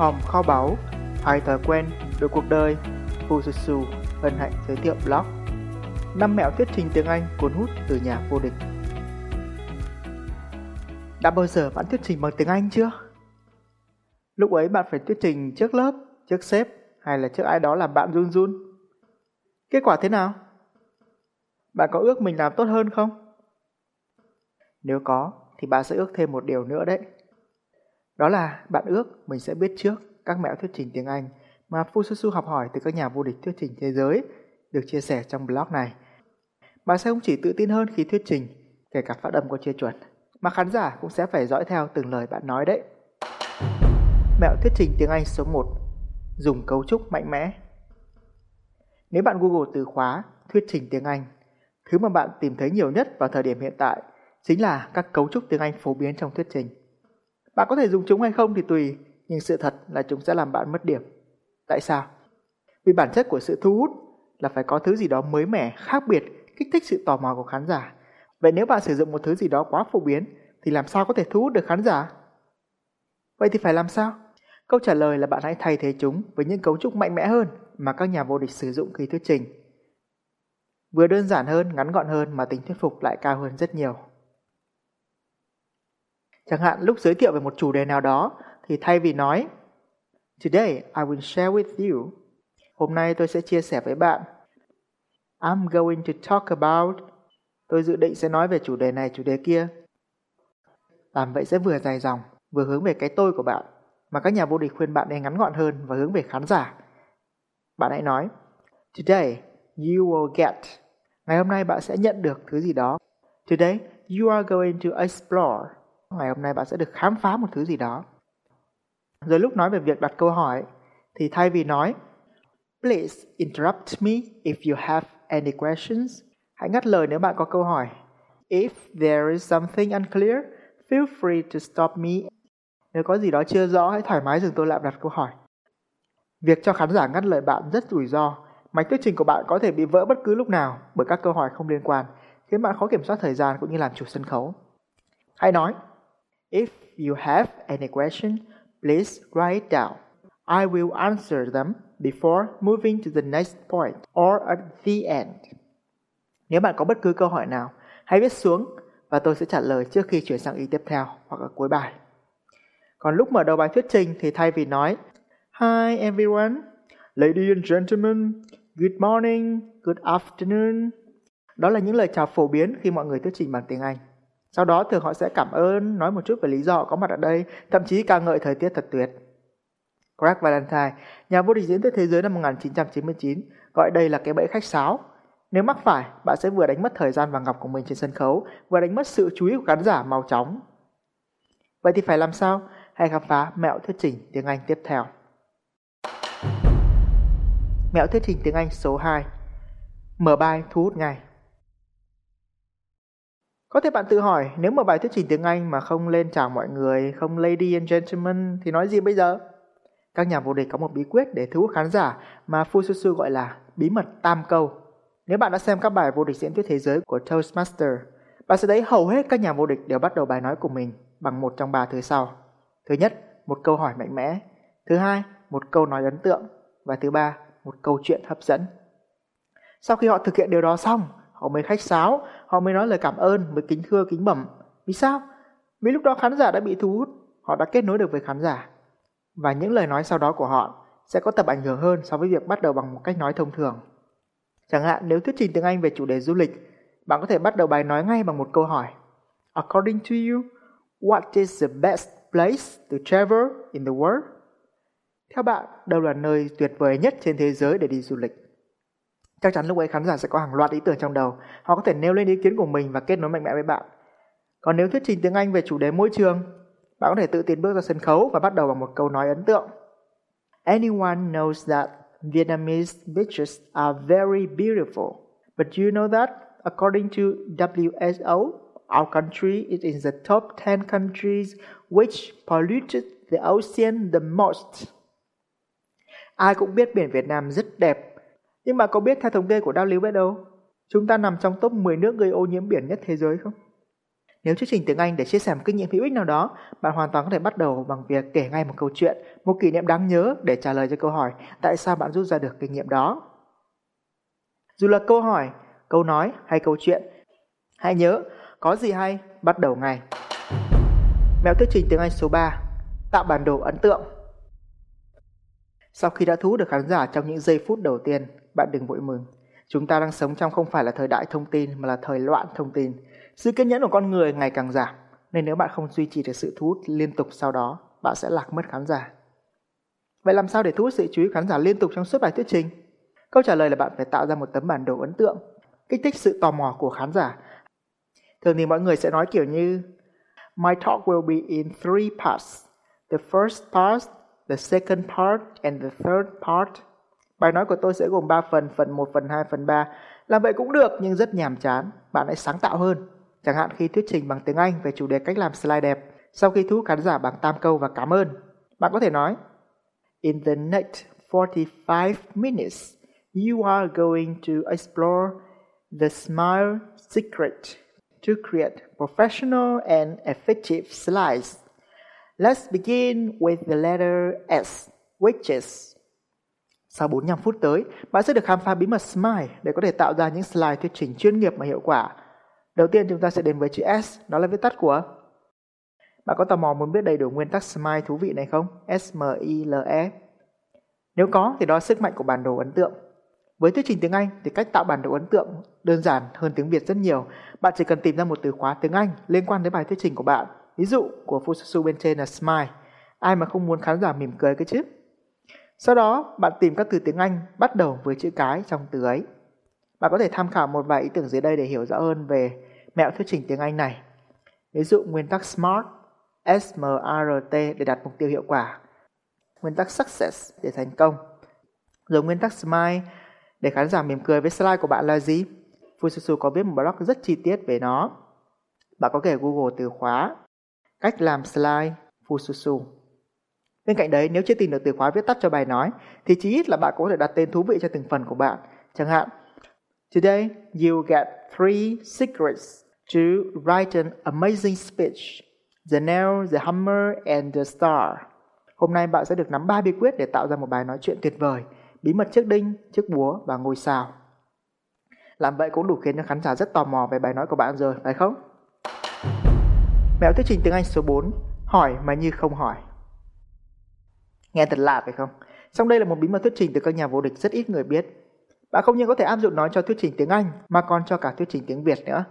hòm kho báu, hai thói quen, đổi cuộc đời, Fususu hân hạnh giới thiệu blog năm mẹo thuyết trình tiếng Anh cuốn hút từ nhà vô địch. Đã bao giờ bạn thuyết trình bằng tiếng Anh chưa? Lúc ấy bạn phải thuyết trình trước lớp, trước sếp hay là trước ai đó làm bạn run run. Kết quả thế nào? Bạn có ước mình làm tốt hơn không? Nếu có thì bạn sẽ ước thêm một điều nữa đấy. Đó là bạn ước mình sẽ biết trước các mẹo thuyết trình tiếng Anh mà Fususu học hỏi từ các nhà vô địch thuyết trình thế giới được chia sẻ trong blog này. Bạn sẽ không chỉ tự tin hơn khi thuyết trình, kể cả phát âm có chưa chuẩn, mà khán giả cũng sẽ phải dõi theo từng lời bạn nói đấy. Mẹo thuyết trình tiếng Anh số 1 Dùng cấu trúc mạnh mẽ Nếu bạn Google từ khóa thuyết trình tiếng Anh, thứ mà bạn tìm thấy nhiều nhất vào thời điểm hiện tại chính là các cấu trúc tiếng Anh phổ biến trong thuyết trình. Bạn có thể dùng chúng hay không thì tùy, nhưng sự thật là chúng sẽ làm bạn mất điểm. Tại sao? Vì bản chất của sự thu hút là phải có thứ gì đó mới mẻ, khác biệt, kích thích sự tò mò của khán giả. Vậy nếu bạn sử dụng một thứ gì đó quá phổ biến thì làm sao có thể thu hút được khán giả? Vậy thì phải làm sao? Câu trả lời là bạn hãy thay thế chúng với những cấu trúc mạnh mẽ hơn mà các nhà vô địch sử dụng khi thuyết trình. Vừa đơn giản hơn, ngắn gọn hơn mà tính thuyết phục lại cao hơn rất nhiều. Chẳng hạn lúc giới thiệu về một chủ đề nào đó thì thay vì nói Today I will share with you. Hôm nay tôi sẽ chia sẻ với bạn. I'm going to talk about. Tôi dự định sẽ nói về chủ đề này chủ đề kia. Làm vậy sẽ vừa dài dòng, vừa hướng về cái tôi của bạn, mà các nhà vô địch khuyên bạn nên ngắn gọn hơn và hướng về khán giả. Bạn hãy nói, Today you will get. Ngày hôm nay bạn sẽ nhận được thứ gì đó. Today you are going to explore. Ngày hôm nay bạn sẽ được khám phá một thứ gì đó. Rồi lúc nói về việc đặt câu hỏi thì thay vì nói Please interrupt me if you have any questions. Hãy ngắt lời nếu bạn có câu hỏi. If there is something unclear, feel free to stop me. Nếu có gì đó chưa rõ, hãy thoải mái dừng tôi lại đặt câu hỏi. Việc cho khán giả ngắt lời bạn rất rủi ro. Mạch thuyết trình của bạn có thể bị vỡ bất cứ lúc nào bởi các câu hỏi không liên quan, khiến bạn khó kiểm soát thời gian cũng như làm chủ sân khấu. Hãy nói, If you have any question, please write down. I will answer them before moving to the next point or at the end. Nếu bạn có bất cứ câu hỏi nào, hãy viết xuống và tôi sẽ trả lời trước khi chuyển sang ý tiếp theo hoặc ở cuối bài. Còn lúc mở đầu bài thuyết trình thì thay vì nói Hi everyone, ladies and gentlemen, good morning, good afternoon. Đó là những lời chào phổ biến khi mọi người thuyết trình bằng tiếng Anh. Sau đó thường họ sẽ cảm ơn, nói một chút về lý do có mặt ở đây, thậm chí ca ngợi thời tiết thật tuyệt. Greg Valentine, nhà vô địch diễn thuyết thế giới năm 1999, gọi đây là cái bẫy khách sáo. Nếu mắc phải, bạn sẽ vừa đánh mất thời gian vàng ngọc của mình trên sân khấu, vừa đánh mất sự chú ý của khán giả mau chóng. Vậy thì phải làm sao? Hãy khám phá mẹo thuyết trình tiếng Anh tiếp theo. Mẹo thuyết trình tiếng Anh số 2 Mở bài thu hút ngay có thể bạn tự hỏi nếu mà bài thuyết trình tiếng Anh mà không lên chào mọi người, không lady and gentlemen thì nói gì bây giờ? Các nhà vô địch có một bí quyết để thu hút khán giả mà Fususu gọi là bí mật tam câu. Nếu bạn đã xem các bài vô địch diễn thuyết thế giới của Toastmaster, bạn sẽ thấy hầu hết các nhà vô địch đều bắt đầu bài nói của mình bằng một trong ba thứ sau. Thứ nhất, một câu hỏi mạnh mẽ. Thứ hai, một câu nói ấn tượng. Và thứ ba, một câu chuyện hấp dẫn. Sau khi họ thực hiện điều đó xong, họ mới khách sáo, họ mới nói lời cảm ơn, mới kính thưa kính bẩm. Vì sao? Vì lúc đó khán giả đã bị thu hút, họ đã kết nối được với khán giả và những lời nói sau đó của họ sẽ có tầm ảnh hưởng hơn so với việc bắt đầu bằng một cách nói thông thường. Chẳng hạn nếu thuyết trình tiếng Anh về chủ đề du lịch, bạn có thể bắt đầu bài nói ngay bằng một câu hỏi. According to you, what is the best place to travel in the world? Theo bạn, đâu là nơi tuyệt vời nhất trên thế giới để đi du lịch? Chắc chắn lúc ấy khán giả sẽ có hàng loạt ý tưởng trong đầu. Họ có thể nêu lên ý kiến của mình và kết nối mạnh mẽ với bạn. Còn nếu thuyết trình tiếng Anh về chủ đề môi trường, bạn có thể tự tiến bước ra sân khấu và bắt đầu bằng một câu nói ấn tượng. Anyone knows that Vietnamese beaches are very beautiful. But you know that according to WHO, our country is in the top 10 countries which polluted the ocean the most. Ai cũng biết biển Việt Nam rất đẹp, nhưng mà có biết theo thống kê của WHO, chúng ta nằm trong top 10 nước gây ô nhiễm biển nhất thế giới không? Nếu thuyết trình tiếng Anh để chia sẻ một kinh nghiệm hữu ích nào đó, bạn hoàn toàn có thể bắt đầu bằng việc kể ngay một câu chuyện, một kỷ niệm đáng nhớ để trả lời cho câu hỏi tại sao bạn rút ra được kinh nghiệm đó. Dù là câu hỏi, câu nói hay câu chuyện, hãy nhớ, có gì hay, bắt đầu ngay. Mẹo thuyết trình tiếng Anh số 3 Tạo bản đồ ấn tượng sau khi đã thu hút được khán giả trong những giây phút đầu tiên, bạn đừng vội mừng. Chúng ta đang sống trong không phải là thời đại thông tin mà là thời loạn thông tin. Sự kiên nhẫn của con người ngày càng giảm, nên nếu bạn không duy trì được sự thu hút liên tục sau đó, bạn sẽ lạc mất khán giả. Vậy làm sao để thu hút sự chú ý khán giả liên tục trong suốt bài thuyết trình? Câu trả lời là bạn phải tạo ra một tấm bản đồ ấn tượng, kích thích sự tò mò của khán giả. Thường thì mọi người sẽ nói kiểu như My talk will be in three parts. The first part, the second part and the third part. Bài nói của tôi sẽ gồm 3 phần, phần 1, phần 2, phần 3. Làm vậy cũng được nhưng rất nhàm chán. Bạn hãy sáng tạo hơn. Chẳng hạn khi thuyết trình bằng tiếng Anh về chủ đề cách làm slide đẹp, sau khi thu hút khán giả bằng tam câu và cảm ơn, bạn có thể nói In the next 45 minutes, you are going to explore the smile secret to create professional and effective slides. Let's begin with the letter S, which is sau 45 phút tới, bạn sẽ được khám phá bí mật Smile để có thể tạo ra những slide thuyết trình chuyên nghiệp và hiệu quả. Đầu tiên chúng ta sẽ đến với chữ S, đó là viết tắt của Bạn có tò mò muốn biết đầy đủ nguyên tắc Smile thú vị này không? S-M-I-L-E Nếu có thì đó là sức mạnh của bản đồ ấn tượng. Với thuyết trình tiếng Anh thì cách tạo bản đồ ấn tượng đơn giản hơn tiếng Việt rất nhiều. Bạn chỉ cần tìm ra một từ khóa tiếng Anh liên quan đến bài thuyết trình của bạn. Ví dụ của Fususu bên trên là smile. Ai mà không muốn khán giả mỉm cười cái chứ? Sau đó, bạn tìm các từ tiếng Anh bắt đầu với chữ cái trong từ ấy. Bạn có thể tham khảo một vài ý tưởng dưới đây để hiểu rõ hơn về mẹo thuyết trình tiếng Anh này. Ví dụ nguyên tắc SMART, S-M-A-R-T để đạt mục tiêu hiệu quả. Nguyên tắc SUCCESS để thành công. Rồi nguyên tắc SMILE để khán giả mỉm cười với slide của bạn là gì? Fususu có viết một blog rất chi tiết về nó. Bạn có thể Google từ khóa cách làm slide Fususu. Bên cạnh đấy, nếu chưa tìm được từ khóa viết tắt cho bài nói, thì chí ít là bạn cũng có thể đặt tên thú vị cho từng phần của bạn. Chẳng hạn, Today you get three secrets to write an amazing speech. The nail, the hammer and the star. Hôm nay bạn sẽ được nắm ba bí quyết để tạo ra một bài nói chuyện tuyệt vời, bí mật chiếc đinh, chiếc búa và ngôi sao. Làm vậy cũng đủ khiến cho khán giả rất tò mò về bài nói của bạn rồi, phải không? Mẹo thuyết trình tiếng Anh số 4 Hỏi mà như không hỏi Nghe thật lạ phải không? Song đây là một bí mật thuyết trình từ các nhà vô địch rất ít người biết. Bạn không những có thể áp dụng nó cho thuyết trình tiếng Anh mà còn cho cả thuyết trình tiếng Việt nữa.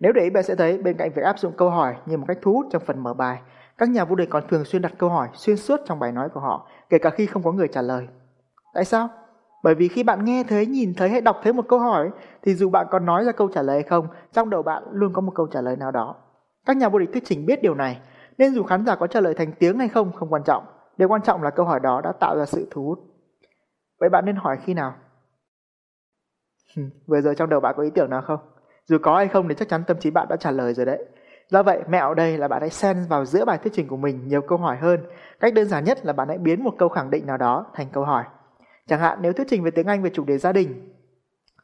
Nếu để ý bạn sẽ thấy bên cạnh việc áp dụng câu hỏi như một cách thu hút trong phần mở bài, các nhà vô địch còn thường xuyên đặt câu hỏi xuyên suốt trong bài nói của họ, kể cả khi không có người trả lời. Tại sao? Bởi vì khi bạn nghe thấy, nhìn thấy hay đọc thấy một câu hỏi thì dù bạn còn nói ra câu trả lời hay không, trong đầu bạn luôn có một câu trả lời nào đó. Các nhà vô địch thuyết trình biết điều này, nên dù khán giả có trả lời thành tiếng hay không không quan trọng. Điều quan trọng là câu hỏi đó đã tạo ra sự thu hút. Vậy bạn nên hỏi khi nào? Vừa rồi trong đầu bạn có ý tưởng nào không? Dù có hay không thì chắc chắn tâm trí bạn đã trả lời rồi đấy. Do vậy, mẹo đây là bạn hãy xen vào giữa bài thuyết trình của mình nhiều câu hỏi hơn. Cách đơn giản nhất là bạn hãy biến một câu khẳng định nào đó thành câu hỏi. Chẳng hạn nếu thuyết trình về tiếng Anh về chủ đề gia đình,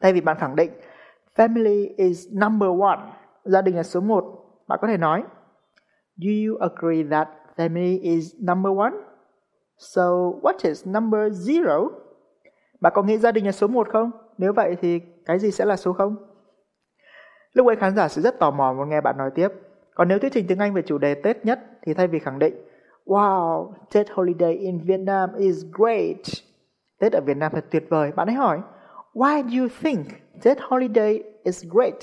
thay vì bạn khẳng định Family is number one, gia đình là số một, bạn có thể nói Do you agree that family is number one? So what is number zero? Bạn có nghĩ gia đình là số một không? Nếu vậy thì cái gì sẽ là số không? Lúc ấy khán giả sẽ rất tò mò muốn nghe bạn nói tiếp. Còn nếu thuyết trình tiếng Anh về chủ đề Tết nhất thì thay vì khẳng định Wow, Tết holiday in Vietnam is great. Tết ở Việt Nam thật tuyệt vời. Bạn hãy hỏi Why do you think Tết holiday is great?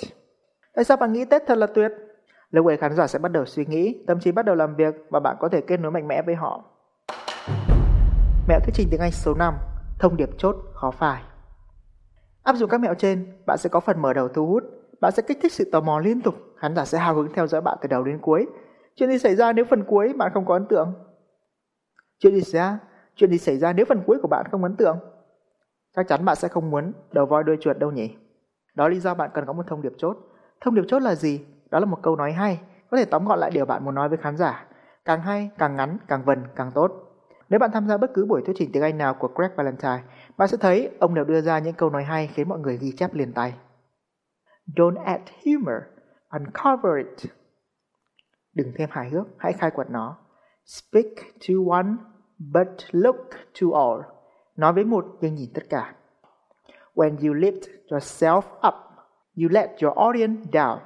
Tại sao bạn nghĩ Tết thật là tuyệt? Lúc ấy khán giả sẽ bắt đầu suy nghĩ, tâm trí bắt đầu làm việc và bạn có thể kết nối mạnh mẽ với họ. Mẹo thuyết trình tiếng Anh số 5 Thông điệp chốt khó phải Áp dụng các mẹo trên, bạn sẽ có phần mở đầu thu hút, bạn sẽ kích thích sự tò mò liên tục, khán giả sẽ hào hứng theo dõi bạn từ đầu đến cuối. Chuyện gì xảy ra nếu phần cuối bạn không có ấn tượng? Chuyện gì xảy ra? Chuyện gì xảy ra nếu phần cuối của bạn không ấn tượng? Chắc chắn bạn sẽ không muốn đầu voi đuôi chuột đâu nhỉ? Đó là lý do bạn cần có một thông điệp chốt. Thông điệp chốt là gì? Đó là một câu nói hay, có thể tóm gọn lại điều bạn muốn nói với khán giả. Càng hay, càng ngắn, càng vần, càng tốt. Nếu bạn tham gia bất cứ buổi thuyết trình tiếng Anh nào của Greg Valentine, bạn sẽ thấy ông đều đưa ra những câu nói hay khiến mọi người ghi chép liền tay. Don't add humor, uncover it. Đừng thêm hài hước, hãy khai quật nó. Speak to one, but look to all. Nói với một nhưng nhìn tất cả. When you lift yourself up, you let your audience down.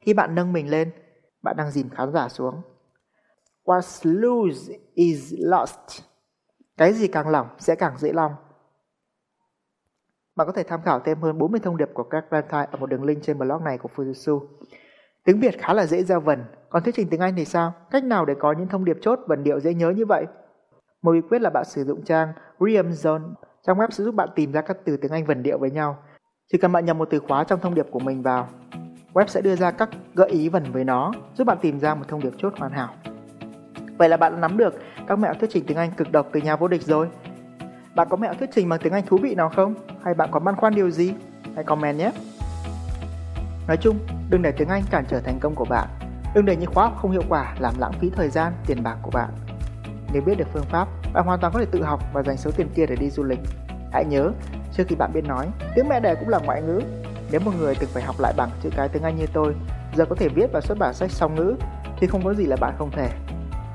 Khi bạn nâng mình lên, bạn đang dìm khán giả xuống. What's loose is lost. Cái gì càng lỏng sẽ càng dễ lòng. Bạn có thể tham khảo thêm hơn 40 thông điệp của các Valentine ở một đường link trên blog này của Fujitsu. Tiếng Việt khá là dễ giao vần, còn thuyết trình tiếng Anh thì sao? Cách nào để có những thông điệp chốt vần điệu dễ nhớ như vậy? Một bí quyết là bạn sử dụng trang Rhythm Zone. Trang web sẽ giúp bạn tìm ra các từ tiếng Anh vần điệu với nhau. Chỉ cần bạn nhập một từ khóa trong thông điệp của mình vào, web sẽ đưa ra các gợi ý vần với nó, giúp bạn tìm ra một thông điệp chốt hoàn hảo. Vậy là bạn đã nắm được các mẹo thuyết trình tiếng Anh cực độc từ nhà vô địch rồi. Bạn có mẹo thuyết trình bằng tiếng Anh thú vị nào không? Hay bạn có băn khoăn điều gì? Hãy comment nhé! Nói chung, đừng để tiếng Anh cản trở thành công của bạn. Đừng để những khóa học không hiệu quả làm lãng phí thời gian, tiền bạc của bạn. Nếu biết được phương pháp, bạn hoàn toàn có thể tự học và dành số tiền kia để đi du lịch. Hãy nhớ, trước khi bạn biết nói, tiếng mẹ đẻ cũng là ngoại ngữ. Nếu một người từng phải học lại bằng chữ cái tiếng Anh như tôi, giờ có thể viết và xuất bản sách song ngữ, thì không có gì là bạn không thể.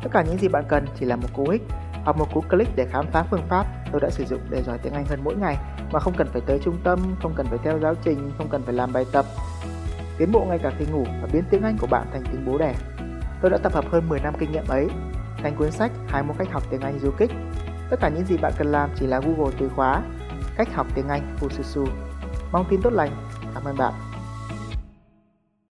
Tất cả những gì bạn cần chỉ là một cú hích hoặc một cú click để khám phá phương pháp tôi đã sử dụng để giỏi tiếng Anh hơn mỗi ngày mà không cần phải tới trung tâm, không cần phải theo giáo trình, không cần phải làm bài tập. Tiến bộ ngay cả khi ngủ và biến tiếng Anh của bạn thành tiếng bố đẻ. Tôi đã tập hợp hơn 10 năm kinh nghiệm ấy thành cuốn sách 21 cách học tiếng Anh du kích. Tất cả những gì bạn cần làm chỉ là Google từ khóa cách học tiếng Anh Fususu. Mong tin tốt lành. Cảm ơn bạn.